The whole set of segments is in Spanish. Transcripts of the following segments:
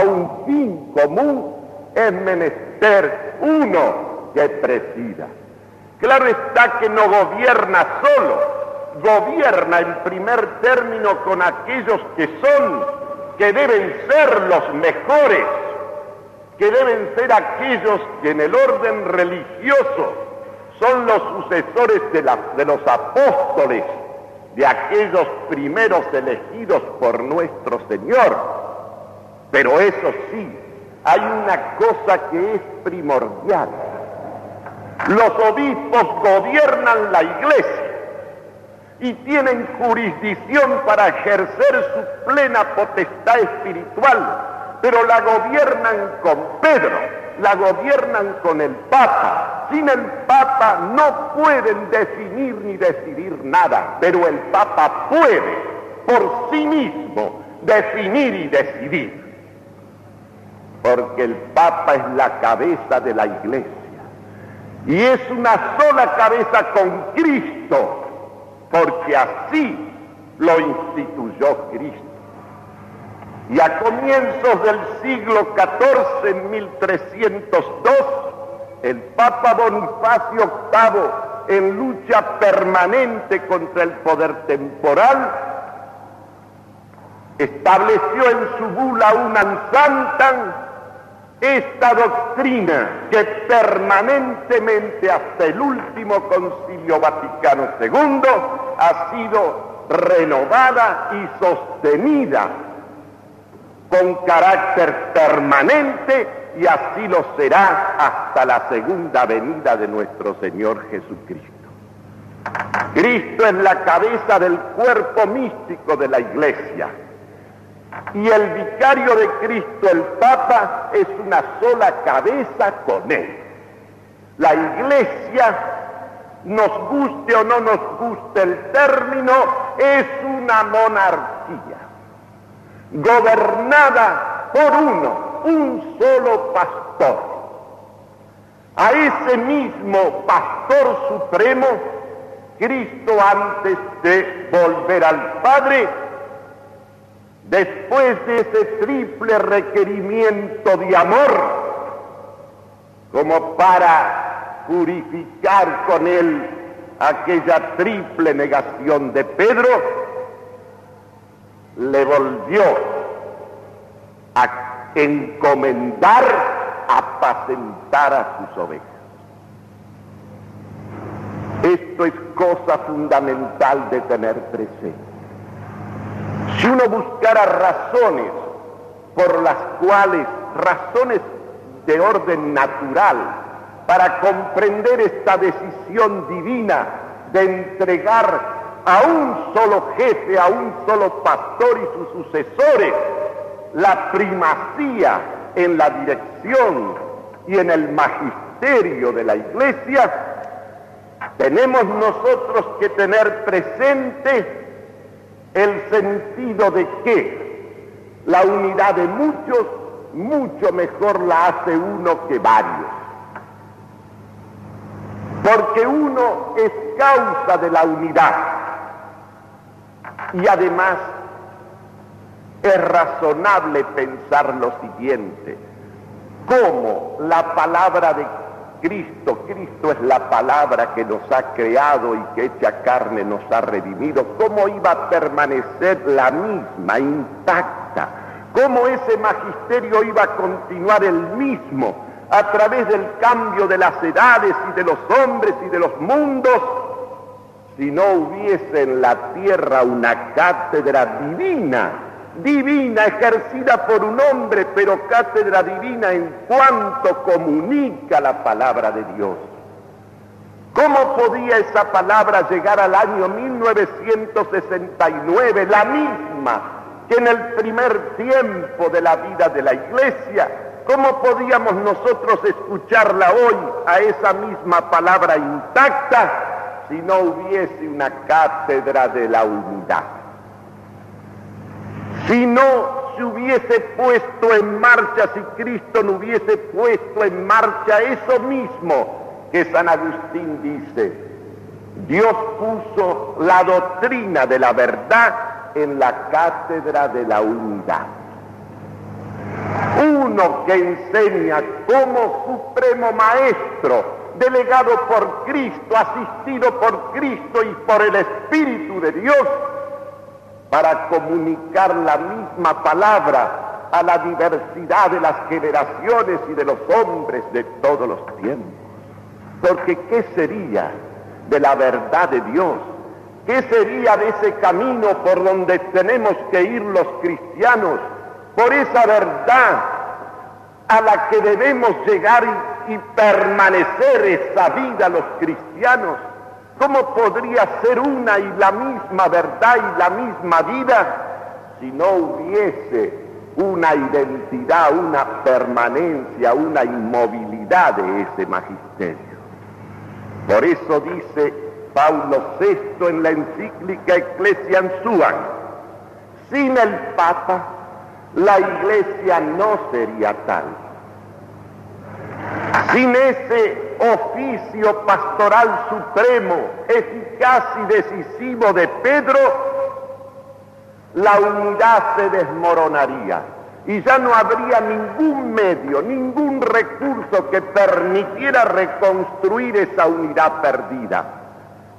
a un fin común, es menester uno que presida. Claro está que no gobierna solo, gobierna en primer término con aquellos que son, que deben ser los mejores, que deben ser aquellos que en el orden religioso son los sucesores de, de los apóstoles, de aquellos primeros elegidos por nuestro Señor. Pero eso sí, hay una cosa que es primordial. Los obispos gobiernan la iglesia y tienen jurisdicción para ejercer su plena potestad espiritual, pero la gobiernan con Pedro, la gobiernan con el Papa. Sin el Papa no pueden definir ni decidir nada, pero el Papa puede por sí mismo definir y decidir. Porque el Papa es la cabeza de la iglesia. Y es una sola cabeza con Cristo, porque así lo instituyó Cristo. Y a comienzos del siglo XIV, en 1302, el Papa Bonifacio VIII, en lucha permanente contra el poder temporal, estableció en su bula una santa esta doctrina que permanentemente hasta el último concilio Vaticano II ha sido renovada y sostenida con carácter permanente y así lo será hasta la segunda venida de nuestro Señor Jesucristo. Cristo es la cabeza del cuerpo místico de la iglesia y el vicario de Cristo, el Papa, es una sola cabeza con él. La iglesia, nos guste o no nos guste el término, es una monarquía, gobernada por uno, un solo pastor. A ese mismo pastor supremo, Cristo antes de volver al Padre, después de ese triple requerimiento de amor, como para purificar con él aquella triple negación de Pedro, le volvió a encomendar apacentar a sus ovejas. Esto es cosa fundamental de tener presente. Si uno buscara razones por las cuales, razones de orden natural, para comprender esta decisión divina de entregar a un solo jefe, a un solo pastor y sus sucesores, la primacía en la dirección y en el magisterio de la iglesia, tenemos nosotros que tener presente el sentido de que la unidad de muchos mucho mejor la hace uno que varios. Porque uno es causa de la unidad y además es razonable pensar lo siguiente, cómo la palabra de Cristo, Cristo es la palabra que nos ha creado y que hecha carne nos ha redimido, ¿cómo iba a permanecer la misma, intacta? ¿Cómo ese magisterio iba a continuar el mismo a través del cambio de las edades y de los hombres y de los mundos si no hubiese en la tierra una cátedra divina divina ejercida por un hombre, pero cátedra divina en cuanto comunica la palabra de Dios. ¿Cómo podía esa palabra llegar al año 1969, la misma que en el primer tiempo de la vida de la iglesia? ¿Cómo podíamos nosotros escucharla hoy a esa misma palabra intacta si no hubiese una cátedra de la unidad? Si no se hubiese puesto en marcha, si Cristo no hubiese puesto en marcha eso mismo que San Agustín dice, Dios puso la doctrina de la verdad en la cátedra de la unidad. Uno que enseña como supremo maestro, delegado por Cristo, asistido por Cristo y por el Espíritu de Dios, para comunicar la misma palabra a la diversidad de las generaciones y de los hombres de todos los tiempos. Porque ¿qué sería de la verdad de Dios? ¿Qué sería de ese camino por donde tenemos que ir los cristianos? Por esa verdad a la que debemos llegar y, permanecer esa vida los cristianos. ¿Cómo podría ser una y la misma verdad y la misma vida si no hubiese una identidad, una permanencia, una inmovilidad de ese magisterio? Por eso dice Paulo VI en la encíclica Ecclesiam Suam, sin el Papa la iglesia no sería tal. Sin ese oficio pastoral supremo, eficaz y decisivo de Pedro, la unidad se desmoronaría y ya no habría ningún medio, ningún recurso que permitiera reconstruir esa unidad perdida.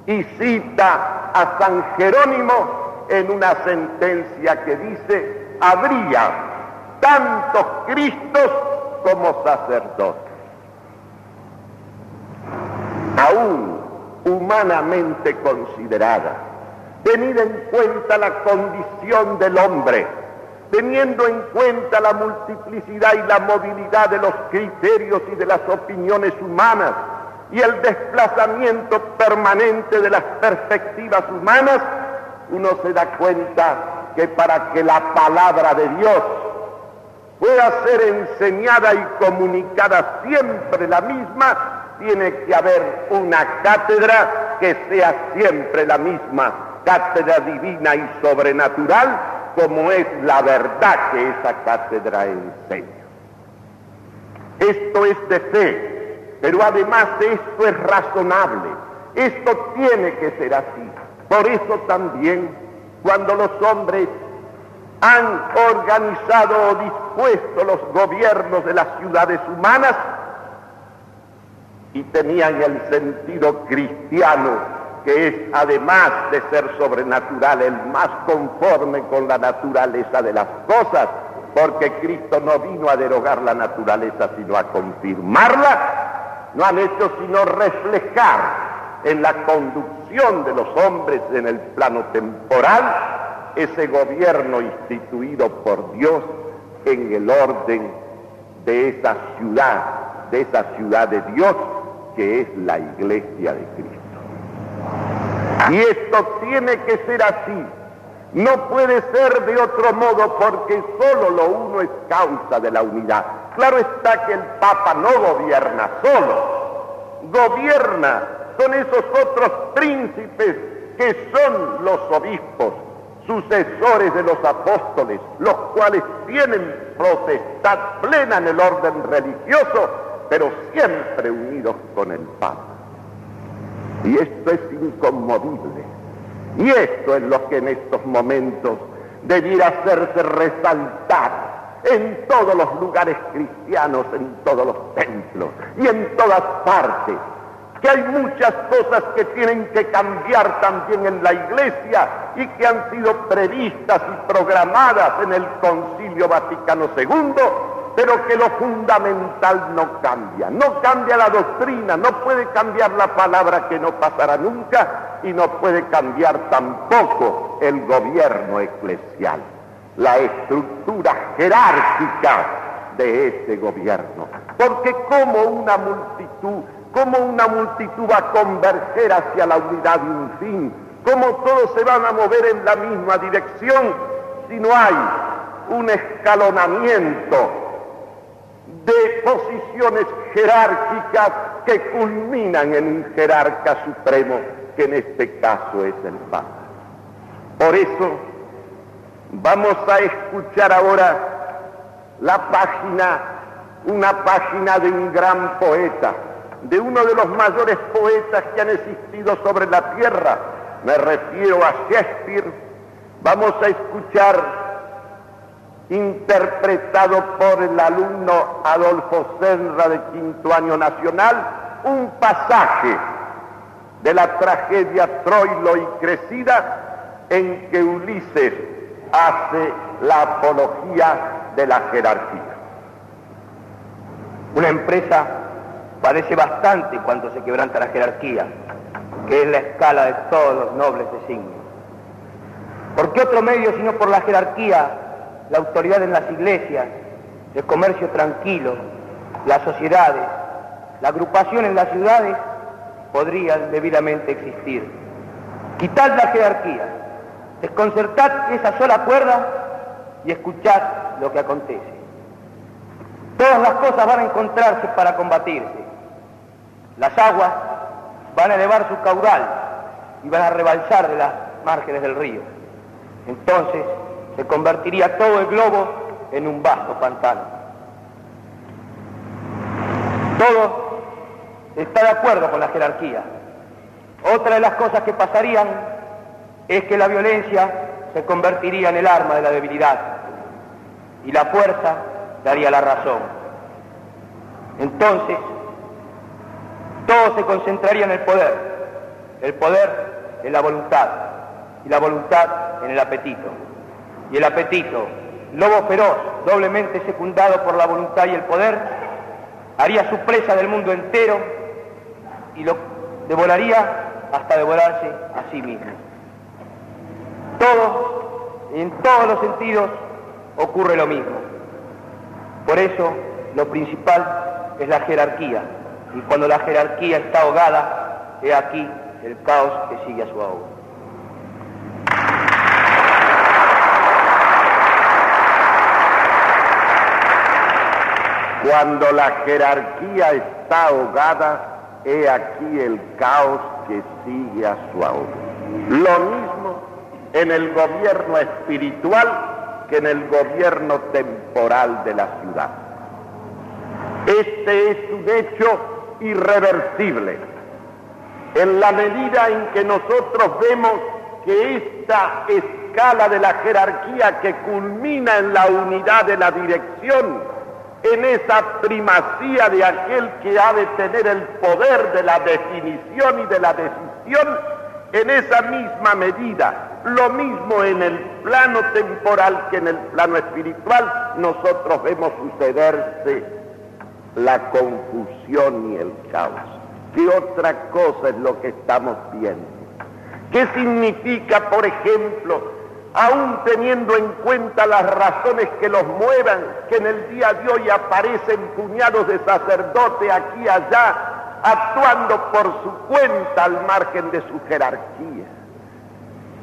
Y cita a San Jerónimo en una sentencia que dice, habría tantos Cristos como sacerdotes. Aún humanamente considerada, tenida en cuenta la condición del hombre, teniendo en cuenta la multiplicidad y la movilidad de los criterios y de las opiniones humanas y el desplazamiento permanente de las perspectivas humanas, uno se da cuenta que para que la palabra de Dios pueda ser enseñada y comunicada siempre la misma, tiene que haber una cátedra que sea siempre la misma, cátedra divina y sobrenatural, como es la verdad que esa cátedra enseña. Esto es de fe, pero además esto es razonable, esto tiene que ser así. Por eso también cuando los hombres han organizado o dispuesto los gobiernos de las ciudades humanas y tenían el sentido cristiano que es además de ser sobrenatural el más conforme con la naturaleza de las cosas, porque Cristo no vino a derogar la naturaleza sino a confirmarla, no han hecho sino reflejar en la conducción de los hombres en el plano temporal ese gobierno instituido por Dios en el orden de esa ciudad, de esa ciudad de Dios que es la iglesia de Cristo. Y esto tiene que ser así. No puede ser de otro modo porque solo lo uno es causa de la unidad. Claro está que el Papa no gobierna solo, gobierna con esos otros príncipes que son los obispos, sucesores de los apóstoles, los cuales tienen protestad plena en el orden religioso, pero siempre unidos con el Papa. Y esto es inconmovible. Y esto es lo que en estos momentos debiera hacerse resaltar en todos los lugares cristianos, en todos los templos y en todas partes. Que hay muchas cosas que tienen que cambiar también en la iglesia y que han sido previstas y programadas en el Concilio Vaticano II pero que lo fundamental no cambia. No cambia la doctrina, no puede cambiar la palabra que no pasará nunca y no puede cambiar tampoco el gobierno eclesial, la estructura jerárquica de ese gobierno. Porque como una multitud, como una multitud va a converger hacia la unidad de un fin, como todos se van a mover en la misma dirección si no hay un escalonamiento de posiciones jerárquicas que culminan en un jerarca supremo, que en este caso es el Papa. Por eso vamos a escuchar ahora la página, una página de un gran poeta, de uno de los mayores poetas que han existido sobre la tierra, me refiero a Shakespeare, vamos a escuchar interpretado por el alumno Adolfo Senra de quinto año nacional, un pasaje de la tragedia Troilo y Crecida en que Ulises hace la apología de la jerarquía. Una empresa padece bastante cuando se quebranta la jerarquía, que es la escala de todos los nobles designios. ¿Por qué otro medio sino por la jerarquía, la autoridad en las iglesias, el comercio tranquilo, las sociedades, la agrupación en las ciudades podrían debidamente existir? Quitad la jerarquía, desconcertad esa sola cuerda y escuchad lo que acontece. Todas las cosas van a encontrarse para combatirse. Las aguas van a elevar su caudal y van a rebalsar de las márgenes del río. Entonces se convertiría todo el globo en un vasto pantano. Todo está de acuerdo con la jerarquía. Otra de las cosas que pasarían es que la violencia se convertiría en el arma de la debilidad y la fuerza daría la razón. Entonces, todo se concentraría en el poder, el poder en la voluntad y la voluntad en el apetito. Y el apetito, lobo feroz, doblemente secundado por la voluntad y el poder, haría su presa del mundo entero y lo devoraría hasta devorarse a sí mismo. Todo, en todos los sentidos, ocurre lo mismo. Por eso, lo principal es la jerarquía. Y cuando la jerarquía está ahogada, he aquí el caos que sigue a su ahogo. Cuando la jerarquía está ahogada, he aquí el caos que sigue a su ahogo. Lo mismo en el gobierno espiritual que en el gobierno temporal de la ciudad. Este es un hecho irreversible. En la medida en que nosotros vemos que esta escala de la jerarquía que culmina en la unidad de la dirección en esa primacía de aquel que ha de tener el poder de la definición y de la decisión, en esa misma medida, lo mismo en el plano temporal que en el plano espiritual, nosotros vemos sucederse la confusión y el caos. ¿Qué otra cosa es lo que estamos viendo? ¿Qué significa, por ejemplo, aún teniendo en cuenta las razones que los muevan, que en el día de hoy aparecen puñados de sacerdote aquí y allá, actuando por su cuenta al margen de su jerarquía.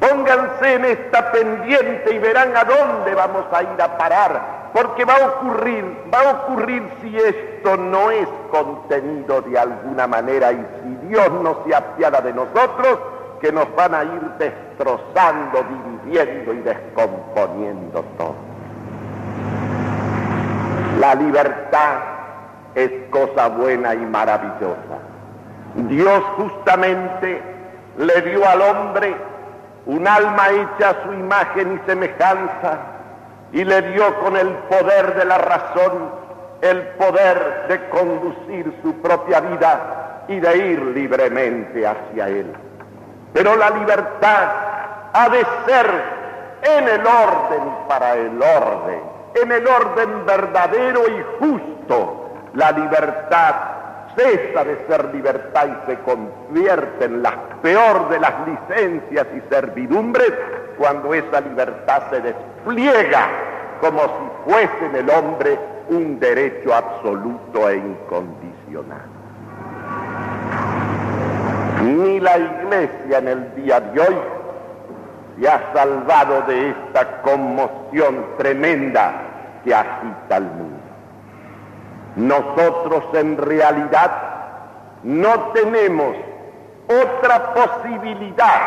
Pónganse en esta pendiente y verán a dónde vamos a ir a parar, porque va a ocurrir, va a ocurrir si esto no es contenido de alguna manera y si Dios no se apiada de nosotros, que nos van a ir destrozando, dividiendo y descomponiendo todo. La libertad es cosa buena y maravillosa. Dios justamente le dio al hombre un alma hecha a su imagen y semejanza y le dio con el poder de la razón el poder de conducir su propia vida y de ir libremente hacia él. Pero la libertad ha de ser en el orden para el orden, en el orden verdadero y justo. La libertad cesa de ser libertad y se convierte en la peor de las licencias y servidumbres cuando esa libertad se despliega como si fuese en el hombre un derecho absoluto e incondicional. Ni la iglesia en el día de hoy se ha salvado de esta conmoción tremenda que agita al mundo. Nosotros en realidad no tenemos otra posibilidad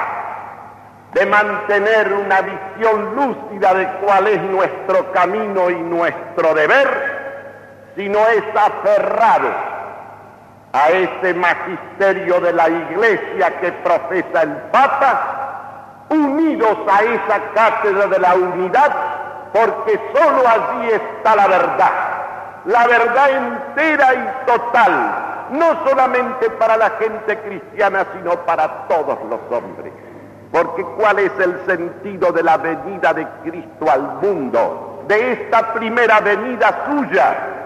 de mantener una visión lúcida de cuál es nuestro camino y nuestro deber, sino es aferrados a ese magisterio de la iglesia que profesa el Papa, unidos a esa cátedra de la unidad porque sólo allí está la verdad, la verdad entera y total, no solamente para la gente cristiana, sino para todos los hombres. Porque ¿cuál es el sentido de la venida de Cristo al mundo, de esta primera venida suya?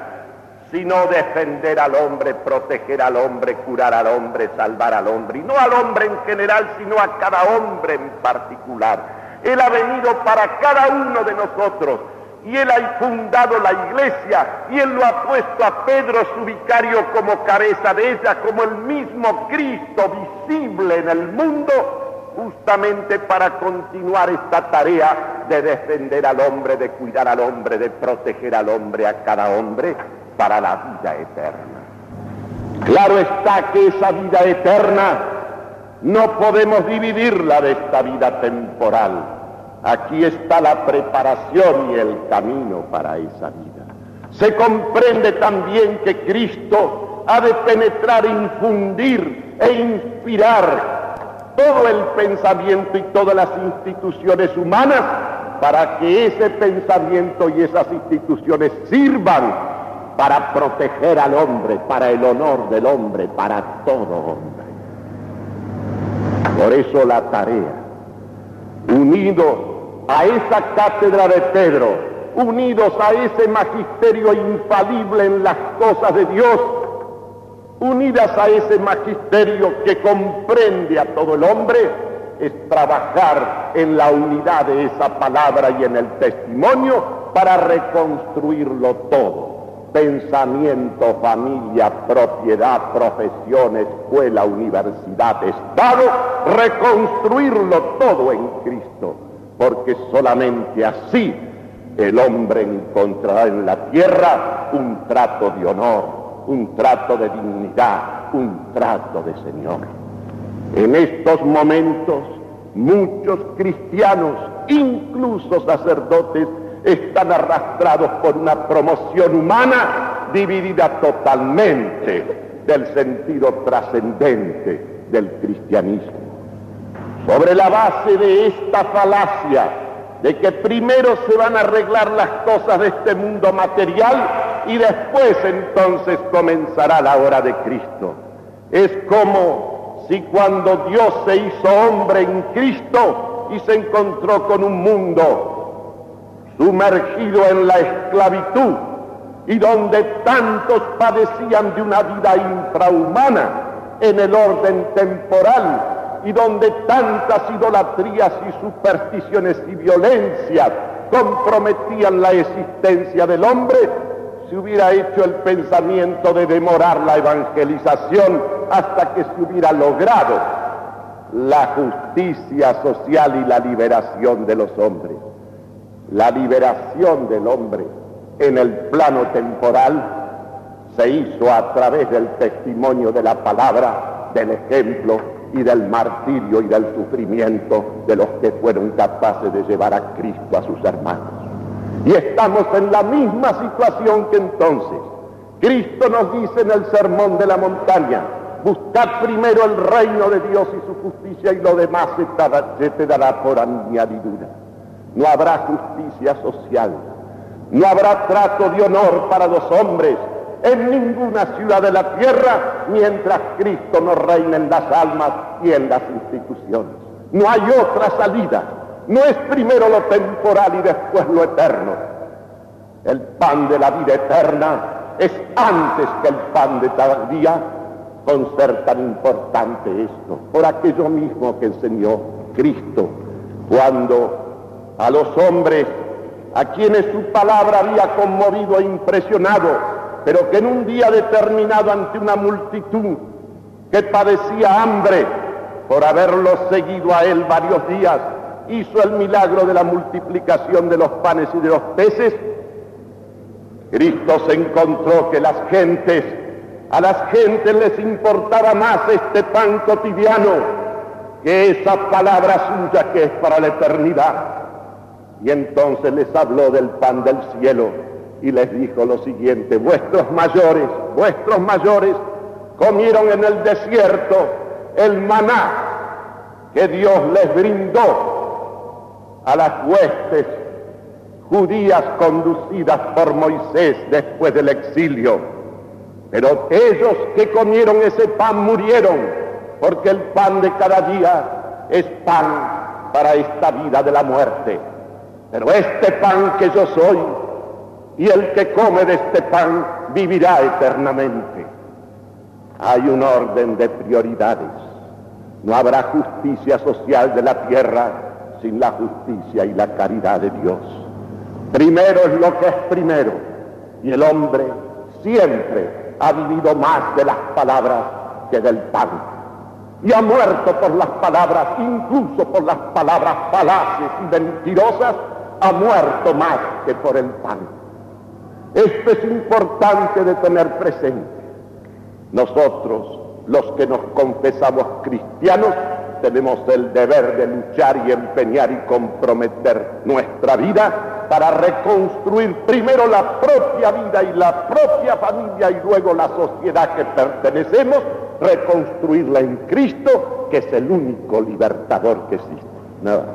Sino defender al hombre, proteger al hombre, curar al hombre, salvar al hombre. Y no al hombre en general, sino a cada hombre en particular. Él ha venido para cada uno de nosotros y Él ha fundado la iglesia y Él lo ha puesto a Pedro, su vicario, como cabeza de ella, como el mismo Cristo visible en el mundo, justamente para continuar esta tarea de defender al hombre, de cuidar al hombre, de proteger al hombre, a cada hombre, para la vida eterna. Claro está que esa vida eterna no podemos dividirla de esta vida temporal. Aquí está la preparación y el camino para esa vida. Se comprende también que Cristo ha de penetrar, infundir e inspirar todo el pensamiento y todas las instituciones humanas para que ese pensamiento y esas instituciones sirvan para proteger al hombre, para el honor del hombre, para todo hombre. Por eso la tarea, unido a esa cátedra de Pedro, unidos a ese magisterio infalible en las cosas de Dios, unidas a ese magisterio que comprende a todo el hombre, es trabajar en la unidad de esa palabra y en el testimonio para reconstruirlo todo pensamiento, familia, propiedad, profesión, escuela, universidad, Estado, reconstruirlo todo en Cristo, porque solamente así el hombre encontrará en la tierra un trato de honor, un trato de dignidad, un trato de Señor. En estos momentos muchos cristianos, incluso sacerdotes, están arrastrados por una promoción humana dividida totalmente del sentido trascendente del cristianismo. Sobre la base de esta falacia de que primero se van a arreglar las cosas de este mundo material y después entonces comenzará la hora de Cristo. Es como si cuando Dios se hizo hombre en Cristo y se encontró con un mundo sumergido en la esclavitud y donde tantos padecían de una vida infrahumana en el orden temporal y donde tantas idolatrías y supersticiones y violencias comprometían la existencia del hombre, se hubiera hecho el pensamiento de demorar la evangelización hasta que se hubiera logrado la justicia social y la liberación de los hombres la liberación del hombre en el plano temporal se hizo a través del testimonio de la palabra, del ejemplo y del martirio y del sufrimiento de los que fueron capaces de llevar a Cristo a sus hermanos. Y estamos en la misma situación que entonces. Cristo nos dice en el sermón de la montaña, buscad primero el reino de Dios y su justicia y lo demás se te dará por añadidura no habrá justicia social, no habrá trato de honor para los hombres en ninguna ciudad de la tierra mientras Cristo no reina en las almas y en las instituciones. No hay otra salida. No es primero lo temporal y después lo eterno. El pan de la vida eterna es antes que el pan de cada día, con ser tan importante esto, por aquello mismo que enseñó Cristo cuando a los hombres a quienes su palabra había conmovido e impresionado, pero que en un día determinado ante una multitud que padecía hambre por haberlo seguido a él varios días, hizo el milagro de la multiplicación de los panes y de los peces, Cristo se encontró que las gentes, a las gentes les importaba más este pan cotidiano que esa palabra suya que es para la eternidad. Y entonces les habló del pan del cielo y les dijo lo siguiente, vuestros mayores, vuestros mayores comieron en el desierto el maná que Dios les brindó a las huestes judías conducidas por Moisés después del exilio. Pero ellos que comieron ese pan murieron, porque el pan de cada día es pan para esta vida de la muerte. Pero este pan que yo soy, y el que come de este pan vivirá eternamente. Hay un orden de prioridades. No habrá justicia social de la tierra sin la justicia y la caridad de Dios. Primero es lo que es primero. Y el hombre siempre ha vivido más de las palabras que del pan. Y ha muerto por las palabras, incluso por las palabras falaces y mentirosas, ha muerto más que por el pan. Esto es importante de tener presente. Nosotros, los que nos confesamos cristianos, tenemos el deber de luchar y empeñar y comprometer nuestra vida para reconstruir primero la propia vida y la propia familia y luego la sociedad que pertenecemos, reconstruirla en Cristo, que es el único libertador que existe. Nada.